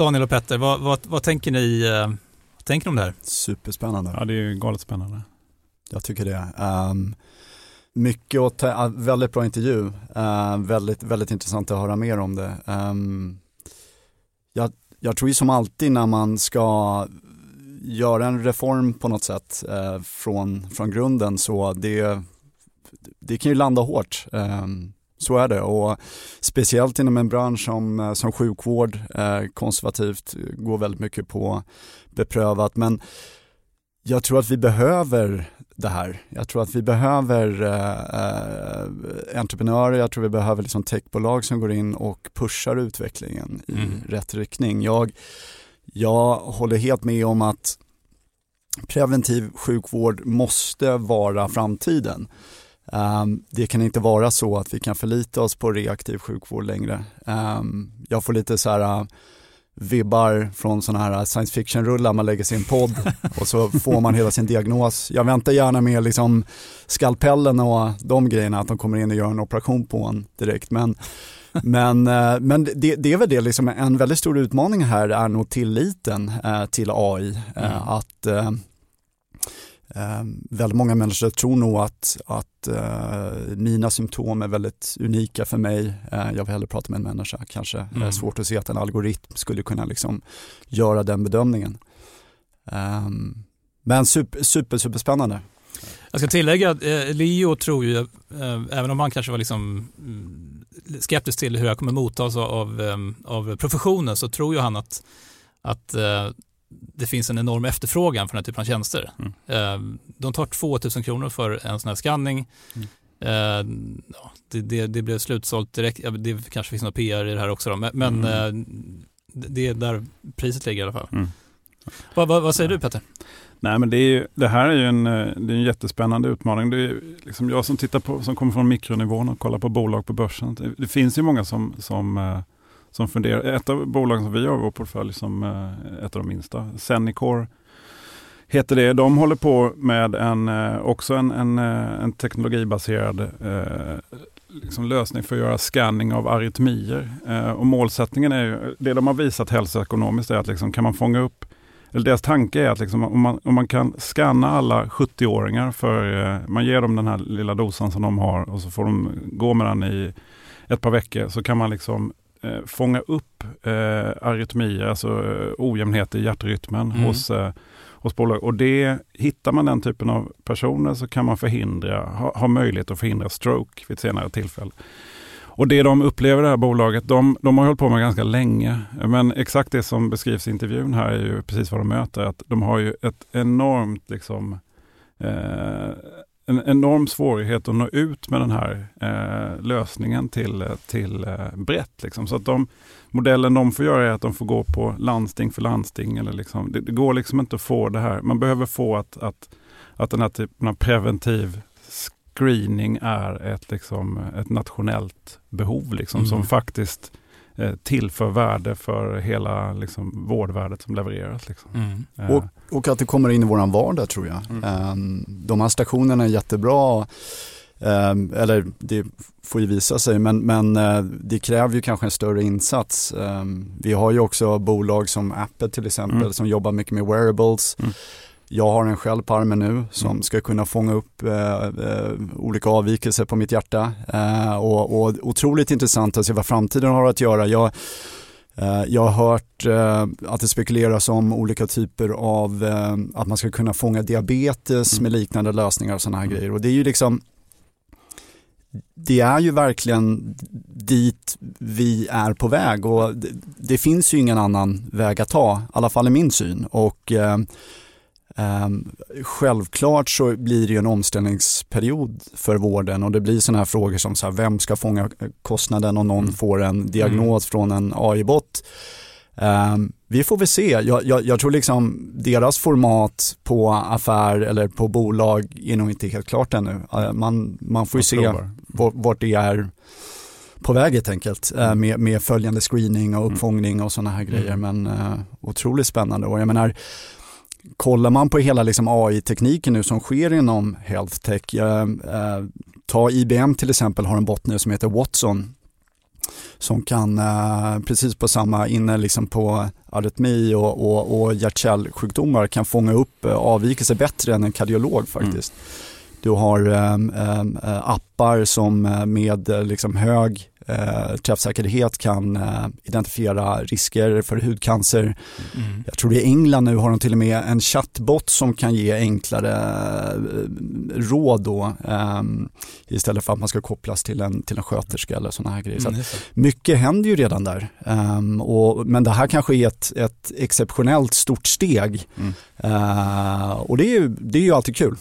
Daniel och Petter, vad, vad, vad tänker ni eh, vad tänker ni om det här? Superspännande. Ja, det är ju galet spännande. Jag tycker det. Um, mycket och väldigt bra intervju. Uh, väldigt, väldigt intressant att höra mer om det. Um, jag, jag tror ju som alltid när man ska göra en reform på något sätt uh, från, från grunden så det, det kan ju landa hårt. Um, så är det och speciellt inom en bransch som, eh, som sjukvård, eh, konservativt, går väldigt mycket på beprövat men jag tror att vi behöver det här. Jag tror att vi behöver eh, eh, entreprenörer, jag tror vi behöver liksom techbolag som går in och pushar utvecklingen i mm. rätt riktning. Jag, jag håller helt med om att preventiv sjukvård måste vara framtiden. Um, det kan inte vara så att vi kan förlita oss på reaktiv sjukvård längre. Um, jag får lite så här uh, vibbar från sådana här science fiction-rullar, man lägger sin podd och så får man hela sin diagnos. Jag väntar gärna med liksom skalpellen och de grejerna, att de kommer in och gör en operation på en direkt. Men, men, uh, men det, det, är väl det, liksom en väldigt stor utmaning här är nog tilliten uh, till AI. Mm. Att Eh, väldigt många människor tror nog att, att eh, mina symptom är väldigt unika för mig. Eh, jag vill hellre prata med en människa kanske. Mm. Det är svårt att se att en algoritm skulle kunna liksom göra den bedömningen. Um, men super, super, superspännande. Jag ska tillägga att eh, Leo tror ju, eh, även om han kanske var liksom mm, skeptisk till hur jag kommer mottas av, av, eh, av professionen, så tror ju han att, att det finns en enorm efterfrågan för den här typen av tjänster. Mm. Ehm, de tar 2000 kronor för en sån här scanning. Mm. Ehm, det, det, det, blev slutsålt direkt, det kanske finns något PR i det här också då, men, mm. Eh, det är där priset ligger i alla fall. Mm. Vad, vad, vad, säger du Petter? Nej men det, är, det här är ju en, eh, det är en jättespännande utmaning. Det är liksom jag som tittar på, som kommer från mikronivån och kollar på bolag på börsen. Det, det finns ju många som, som eh, som funderar. Ett av bolagen som vi har i vår portfölj, som eh, ett av de minsta, Zenicor heter det. De håller på med en, eh, också en, en, eh, en teknologibaserad eh, liksom lösning för att göra scanning av arytmier. Eh, och målsättningen är ju, det de har visat hälsoekonomiskt är att liksom, kan man fånga upp eller deras tanke är att liksom, om, man, om man kan scanna alla 70-åringar, för eh, man ger dem den här lilla dosan som de har och så får de gå med den i ett par veckor, så kan man liksom eh, fånga upp eh, arytmier, alltså eh, ojämnheter i hjärtrytmen mm. hos, eh, hos bolag. Och det, hittar man den typen av personer så kan man förhindra, ha, ha möjlighet att förhindra stroke vid ett senare tillfälle. Och det de upplever det här bolaget, de, de har hållit på med ganska länge. Men exakt det som beskrivs i intervjun här är ju precis vad de möter. Att de har ju ett enormt liksom, eh, en enorm svårighet att nå ut med den här eh, lösningen till, till eh, brett. Liksom. Så att de, modellen de får göra är att de får gå på landsting för landsting. Eller liksom, det, det går liksom inte att få det här. Man behöver få att, att, att den här typen av preventiv screening är ett, liksom, ett nationellt behov liksom, mm. som faktiskt tillför värde för hela liksom, vårdvärdet som levereras. Liksom. Mm. Eh. Och, och, att det kommer in i vår vardag tror jag. Mm. Um, de här stationerna är jättebra Um, eller det får ju visa sig, men, men uh, det kräver ju kanske en större insats. Um, vi har ju också bolag som Apple till exempel mm. som jobbar mycket med wearables. Mm. Jag har en själv på armen nu som mm. ska kunna fånga upp eh, eh, olika avvikelser på mitt hjärta. Eh, och, och otroligt intressant att se vad framtiden har att göra. Jag, eh, jag har hört eh, att det spekuleras om olika typer av att man ska kunna fånga diabetes mm. med liknande lösningar och sådana här mm. grejer. Och det är ju liksom det är ju verkligen dit vi är på väg och det, det, finns ju ingen annan väg att ta, i alla fall i min syn. Och Um, självklart så blir det ju en omställningsperiod för vården och det blir sådana här frågor som så här, vem ska fånga kostnaden om någon mm. får en diagnos mm. från en AI-bot. Um, ehm, vi får väl se. Jag, jag, jag, tror liksom deras format på affär eller på bolag är nog inte helt klart ännu. Uh, man, man får ju se vart det är på väg helt enkelt uh, med, med följande screening och mm. uppfångning och sådana här grejer. Mm. Men uh, otroligt spännande och jag menar kollar man på hela liksom AI-tekniken nu som sker inom health tech, eh, ta IBM till exempel har en bot nu som heter Watson som kan eh, precis på samma, inne liksom på arytmi och, och, och hjärt-kärlsjukdomar kan fånga upp eh, avvikelser bättre än en kardiolog faktiskt. Mm. Du har äh, appar som med liksom hög eh, träffsäkerhet kan eh, identifiera risker för hudcancer. Mm. Jag tror i England nu har de till och med en chattbot som kan ge enklare eh, råd då eh, istället för att man ska kopplas till en, till en sköterska eller sådana här grejer. Mm, så mycket händer ju redan där. Um, och, men det här kanske är ett, ett exceptionellt stort steg mm. och det är, ju, det är ju alltid kul.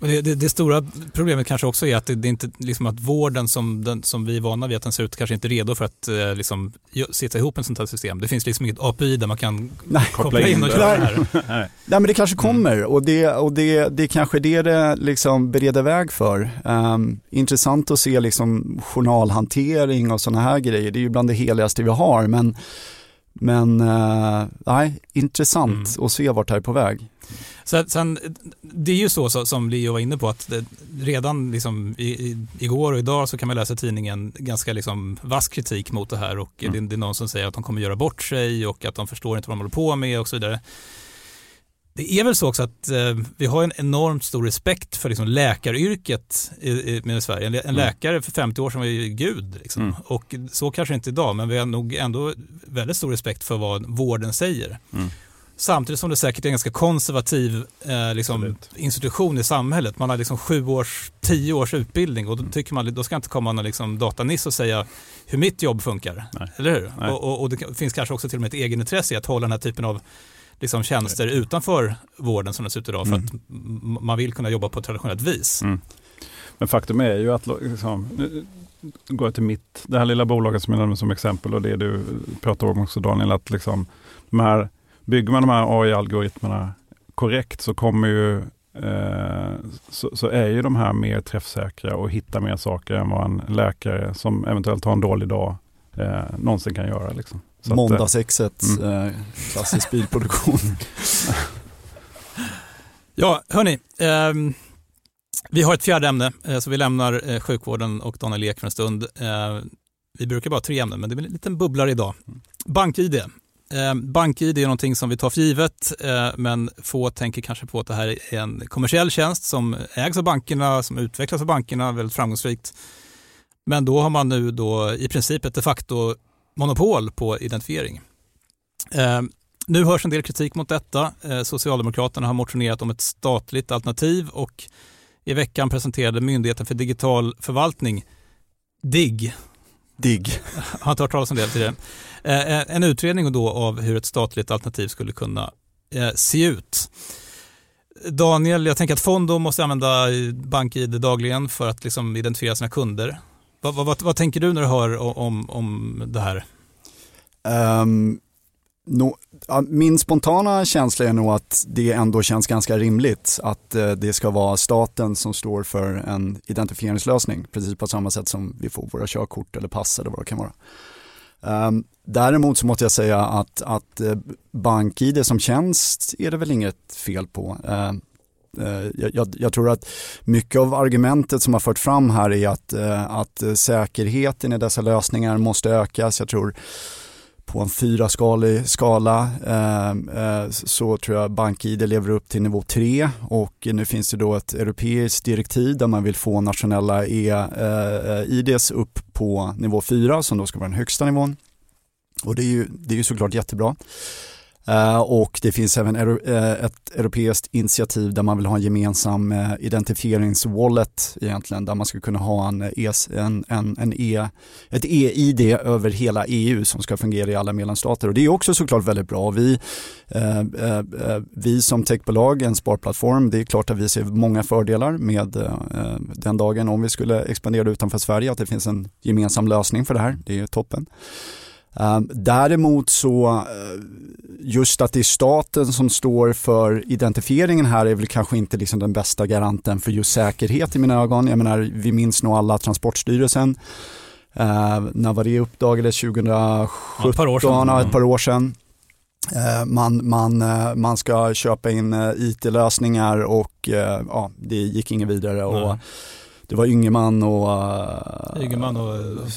Det, det, det, stora problemet kanske också är att det, det är inte liksom att vården som, den, som vi är vana vid att den ser ut kanske inte är redo för att eh, liksom, sitta ihop en sånt här system. Det finns liksom inget API där man kan Nej, koppla in och köra det här. Nej. Nej men det kanske kommer mm. och, det, och det, det är kanske det det liksom bereder väg för. Um, intressant att se liksom journalhantering och sådana här grejer. Det är ju bland det heligaste vi har men men uh, nej, intressant mm. att se vart det här är på väg. Sen, sen, det är ju så, så som Leo var inne på att det, redan liksom i, i, igår och idag så kan man läsa tidningen ganska liksom vass kritik mot det här och mm. det, det, är någon som säger att de kommer göra bort sig och att de förstår inte vad de håller på med och så vidare. Det är väl så också att eh, vi har en enormt stor respekt för liksom, läkaryrket i, i, i Sverige. En, en mm. läkare för 50 år sedan var ju gud. Liksom. Mm. Och så kanske inte idag, men vi har nog ändå väldigt stor respekt för vad vården säger. Mm. Samtidigt som det säkert är en ganska konservativ eh, liksom, institution i samhället. Man har liksom sju års, tio års utbildning och då tycker man då ska inte komma någon liksom dataniss och säga hur mitt jobb funkar. Nej. Eller hur? Och, och, och, det finns kanske också till och med ett egenintresse i att hålla den här typen av liksom, tjänster utanför vården som det ser ut idag för mm. att man vill kunna jobba på ett traditionellt vis. Mm. Men faktum är ju att liksom, nu går jag till mitt, det här lilla bolaget som jag nämnde som exempel och det du pratar om också Daniel, att liksom, de här bygger man de här AI-algoritmerna korrekt så kommer ju eh, så, så, är ju de här mer träffsäkra och hittar mer saker än vad en läkare som eventuellt har en dålig dag eh, någonsin kan göra. Liksom. Måndagsexet, mm. eh, klassisk bilproduktion. ja, hörni. Eh, vi har ett fjärde ämne, eh, så vi lämnar eh, sjukvården och Daniel Ek för en stund. Eh, vi brukar bara ha tre ämnen, men det är en liten bubblare idag. BankID. Eh, BankID är någonting som vi tar för givet, eh, men få tänker kanske på att det här är en kommersiell tjänst som ägs av bankerna, som utvecklas av bankerna väldigt framgångsrikt. Men då har man nu då i princip ett de facto monopol på identifiering. Eh, nu hörs en del kritik mot detta. Eh, Socialdemokraterna har motionerat om ett statligt alternativ och i veckan presenterade Myndigheten för digital förvaltning, DIGG, DIGG. Har inte hört talas om det tidigare. Eh, en utredning då av hur ett statligt alternativ skulle kunna se ut. Daniel, jag tänker att Fondo måste använda BankID dagligen för att liksom identifiera sina kunder. Vad, vad, vad, tänker du när du hör om, om det här? Ehm, um, no, min spontana känsla är nog att det ändå känns ganska rimligt att eh, det ska vara staten som står för en identifieringslösning, precis på samma sätt som vi får våra körkort eller pass eller vad det kan vara. Um, däremot så måste jag säga att, att eh, BankID som tjänst är det väl inget fel på. Uh, Eh, jag, jag, tror att mycket av argumentet som har fört fram här är att, eh, att säkerheten i dessa lösningar måste ökas. Jag tror på en fyraskalig skala eh, eh, så tror jag BankID lever upp till nivå 3 och nu finns det då ett europeiskt direktiv där man vill få nationella eh, e-IDs upp på nivå 4 som då ska vara den högsta nivån. Och det är ju, det är ju såklart jättebra. Eh, och det finns även eh, ett europeiskt initiativ där man vill ha en gemensam eh, identifieringswallet egentligen där man ska kunna ha en, e en, en, en e, ett e-id över hela EU som ska fungera i alla medlemsstater och det är också såklart väldigt bra. Vi, vi som techbolag, en sparplattform, det är klart att vi ser många fördelar med den dagen om vi skulle expandera utanför Sverige, att det finns en gemensam lösning för det här, det är toppen. Ehm, däremot så eh, just att det är staten som står för identifieringen här är väl kanske inte liksom den bästa garanten för just säkerhet i mina ögon. Jag menar, vi minns nog alla Transportstyrelsen. Uh, när var det uppdagades? 2017? Ja, ett par år sedan. Ett par år sedan. Uh, man, man, uh, man ska köpa in IT-lösningar och ja, det gick inget vidare. Och, det var Yngman och, uh, Yngman och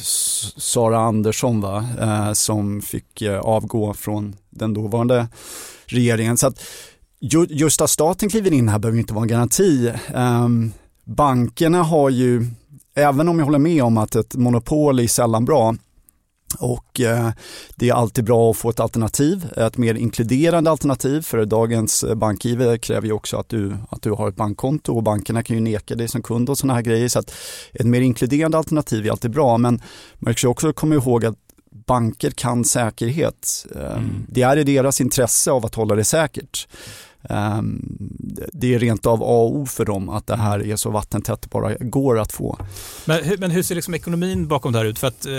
Sara Andersson va, uh, som fick avgå från den dåvarande regeringen. Så att ju, just att staten kliver in här behöver inte vara en garanti. Um, bankerna har ju, även om jag håller med om att ett monopol är sällan bra, och eh, det är alltid bra att få ett alternativ, ett mer inkluderande alternativ för dagens eh, bankgivare kräver ju också att du, att du har ett bankkonto och bankerna kan ju neka dig som kund och sådana här grejer. Så att ett mer inkluderande alternativ är alltid bra men man ska också komma ihåg att banker kan säkerhet. Eh, mm. Det är i deras intresse av att hålla det säkert. Ehm, det är rent av A och O för dem att det här är så vattentätt det bara går att få. Men, hur- men hur ser liksom ekonomin bakom det här ut? För, att, eh,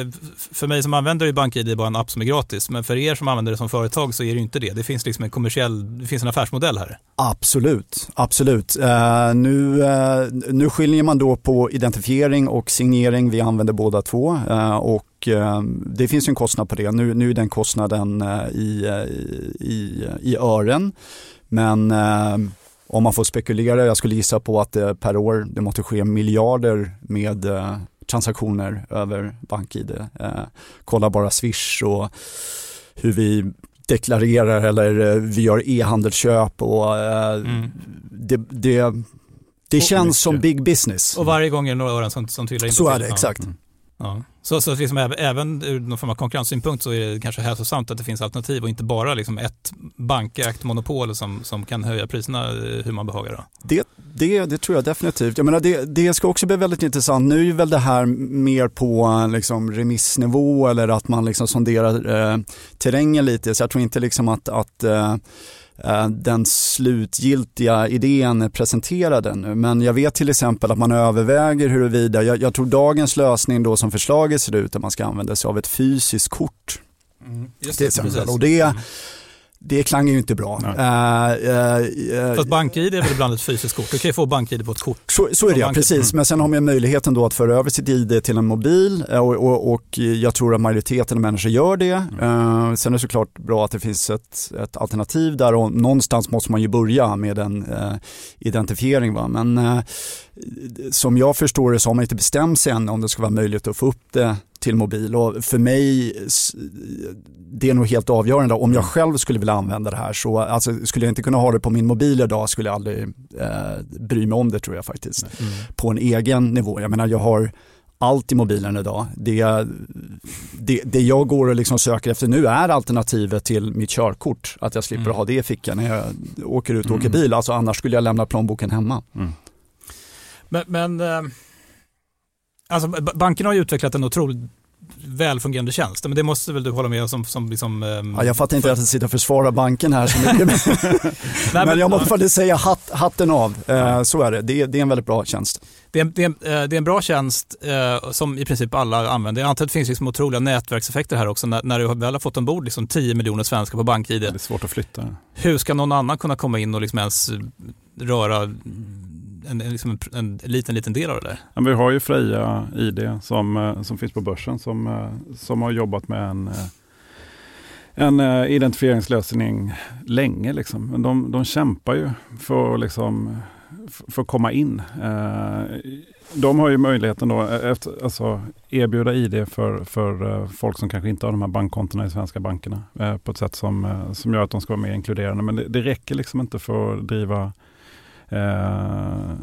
för mig som använder är BankID bara en app som är gratis, men för er som använder det som företag så är det inte det. Det finns liksom en kommersiell, det finns en affärsmodell här. Absolut, absolut. Eh, nu, eh, nu skiljer man då på identifiering och signering. Vi använder båda två och det finns en kostnad på det. Nu, nu är den kostnaden i, i, i ören. Men eh, om man får spekulera, jag skulle gissa på att det per år det måste ske miljarder med eh, transaktioner över BankID. Eh, kolla bara Swish och hur vi deklarerar eller eh, vi gör e-handelsköp och eh, Mm. det, det, det känns som big business. Och varje gång är det några ören som, som trillar in. Så är det, exakt. Ja. Så, så liksom även, även ur någon form av konkurrenssynpunkt så är det kanske hälsosamt att det finns alternativ och inte bara liksom ett bankägt monopol som, som kan höja priserna eh, hur man behagar. Då. Det, det, det tror jag definitivt. Jag menar, det, det ska också bli väldigt intressant. Nu är väl det här mer på eh, liksom, remissnivå eller att man liksom sonderar eh, terrängen lite. Så jag tror inte liksom att, att eh, den slutgiltiga idén är presenterad ännu. Men jag vet till exempel att man överväger huruvida, jag, jag tror dagens lösning då som förslaget ser ut, att man ska använda sig av ett fysiskt kort. Just till det, exempel. precis. Och det, det klang ju inte bra. Eh, eh, Fast BankID är väl ibland ett fysiskt kort. Du kan ju få BankID på ett kort. Så, så är det, ja, precis. Mm. Men sen har man möjligheten då att föra över sitt ID till en mobil och, och, och jag tror att majoriteten av människor gör det. Eh, sen är det såklart bra att det finns ett, ett alternativ där och någonstans måste man ju börja med en identifiering. Va? Men som jag förstår det så har man inte bestämt sig än om det ska vara möjligt att få upp det till mobil och för mig det är nog helt avgörande. Om jag själv skulle vilja använda det här så alltså, skulle jag inte kunna ha det på min mobil idag skulle jag aldrig eh, bry mig om det tror jag faktiskt. På en egen nivå. Jag menar jag har allt i mobilen idag. Det, det, det jag går och liksom söker efter nu är alternativet till mitt körkort. Att jag slipper ha det i fickan när jag åker ut och åker bil. Alltså annars skulle jag lämna plånboken hemma. Men, men eh, alltså, b- bankerna har ju utvecklat en otroligt välfungerande tjänst. Men det måste väl du hålla med om som, som liksom, ehm, Ja, jag fattar inte att jag sitter och försvarar banken här så mycket. Nej, men, men- jag måste faktiskt säga hatt, hatten av. Eh, så är det. det. Det är en väldigt bra tjänst. Det är, det, är, eh, det är en bra tjänst eh, som i princip alla använder. Jag antar att det finns liksom otroliga nätverkseffekter här också. När, när du väl har fått ombord liksom 10 miljoner svenskar på BankID. Det är svårt att flytta. Hur ska någon annan kunna komma in och liksom ens röra en, en, liksom en, en liten, liten del av det där? Ja, vi har ju Freja ID som, eh, som finns på börsen som, eh, som har jobbat med en, eh, en identifieringslösning länge. Liksom. Men de, de kämpar ju för att liksom, för att komma in. De har ju möjligheten då efter, alltså, erbjuda ID för, för folk som kanske inte har de här bankkontona i svenska bankerna på ett sätt som, som gör att de ska vara mer inkluderande. Men det, det räcker liksom inte för att driva Eh,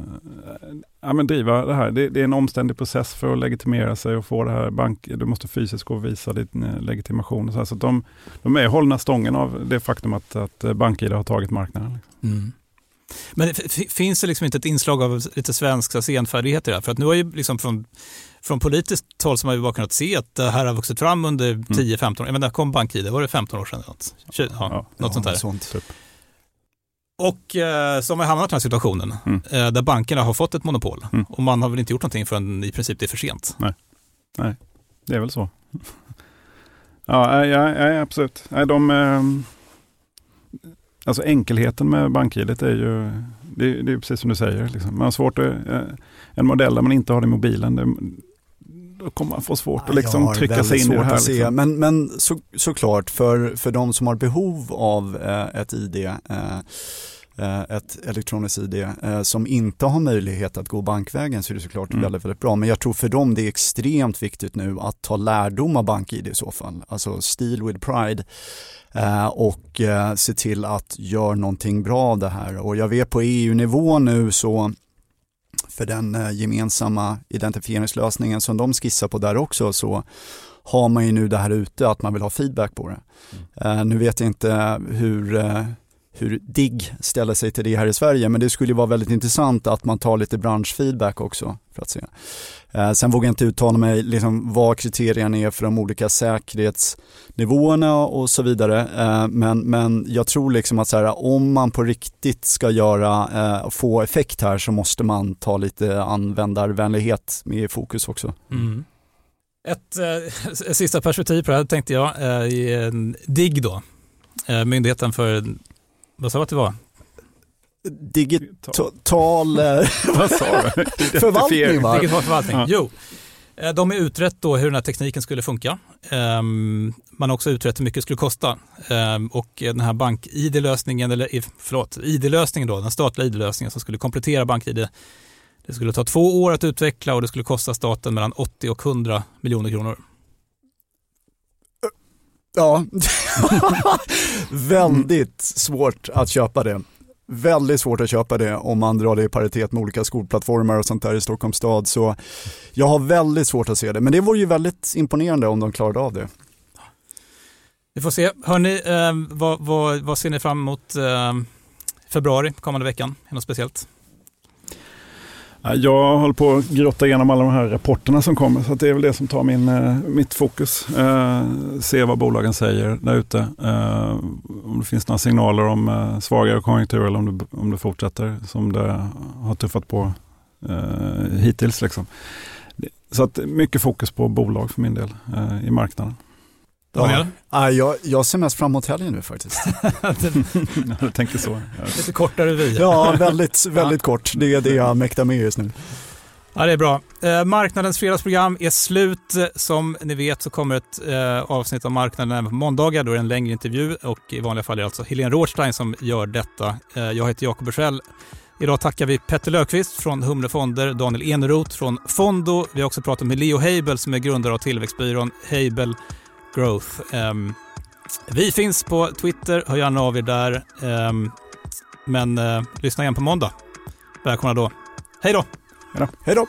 ja, men driva det här. Det, det är en omständig process för att legitimera sig och få det här bank. Du måste fysiskt gå och visa din eh, legitimation. Och så här. så de, de är hållna stången av det faktum att, att eh, BankID har tagit marknaden. Liksom. Mm. Men finns det liksom inte ett inslag av lite svensk senfärdighet i det här? För att nu har ju liksom från, från politiskt håll så har vi bara kunnat se att det här har vuxit fram under 10-15 år. Jag menar, kom BankID, var det 15 år sedan? Något, 20, ja, något sånt där. Sånt. Och eh, så har man hamnat i den här situationen Mm. eh, där bankerna har fått ett monopol Mm. och man har väl inte gjort någonting förrän i princip det är för sent. Nej, det är väl så. ja, ja, ja, absolut. Nej, de, eh, alltså enkelheten med BankID är ju, det, det är precis som du säger. Liksom. Man har svårt att, eh, en modell där man inte har det i mobilen, det, då kommer man få svårt att liksom trycka sig in i det här. Liksom. Men, men så, såklart, för, för de som har behov av eh, ett ID, eh, eh, ett elektroniskt ID, eh, som inte har möjlighet att gå bankvägen så är det såklart Mm. väldigt, väldigt bra. Men jag tror för dem det är extremt viktigt nu att ta lärdom av BankID i så fall. Alltså Steal with Pride. Eh, och se till att göra någonting bra av det här. Och jag vet på EU-nivå nu så för den eh, gemensamma identifieringslösningen som de skissar på där också så har man ju nu det här ute att man vill ha feedback på det. Eh, nu vet jag inte hur, eh, hur DIGG ställer sig till det här i Sverige. Men det skulle vara väldigt intressant att man tar lite branschfeedback också för att se. Eh, sen vågar jag inte uttala mig liksom vad kriterierna är för de olika säkerhetsnivåerna och så vidare. Eh, men, men jag tror liksom att så här, om man på riktigt ska göra, eh, få effekt här så måste man ta lite användarvänlighet med i fokus också. Mm. Ett eh, sista perspektiv på det här tänkte jag, eh, DIGG då, eh, Myndigheten för, vad sa du att det var? Digital eh, Vad sa du? förvaltning va? Digital förvaltning. Ja. Jo, eh, de har utrett då hur den här tekniken skulle funka. Ehm, Man har också utrett hur mycket det skulle kosta. Ehm, Och den här bank-id-lösningen, eller förlåt, id-lösningen då, den statliga id-lösningen som skulle komplettera bank-id, det skulle ta två år att utveckla och det skulle kosta staten mellan 80 och 100 miljoner kronor. Ja, väldigt svårt att köpa det. Väldigt svårt att köpa det om man drar det i paritet med olika skolplattformar och sånt där i Stockholms stad. Så jag har väldigt svårt att se det. Men det vore ju väldigt imponerande om de klarade av det. Vi får se. Hörni, eh, vad, vad, vad ser ni fram emot eh, februari, kommande veckan? Är något speciellt? Jag håller på att grotta igenom alla de här rapporterna som kommer, så att det är väl det som tar min, eh, mitt fokus. Eh, se vad bolagen säger där ute. Eh, om det finns några signaler om eh, svagare konjunktur eller om det, om det fortsätter som det har tuffat på eh, hittills. Liksom. Så att mycket fokus på bolag för min del eh, i marknaden. Daniel? Ja, jag, jag ser mest fram emot helgen nu faktiskt. jag tänker så. Lite kortare vi. Ja, väldigt, väldigt kort. Det är det jag mäktar med just nu. Ja, det är bra. Eh, marknadens fredagsprogram är slut. Som ni vet så kommer ett eh, avsnitt av marknaden även på måndagar. Då är det en längre intervju och i vanliga fall är det alltså Helene Rothstein som gör detta. Eh, jag heter Jakob Bursell. Idag tackar vi Petter Löfqvist från Humle Fonder, Daniel Eneroth från Fondo. Vi har också pratat med Leo Heibel som är grundare av tillväxtbyrån Heibel Growth. Ehm, vi finns på Twitter, hör gärna av er där. Ehm, men eh, lyssna igen på måndag. Välkomna då. Hej då! Hej då!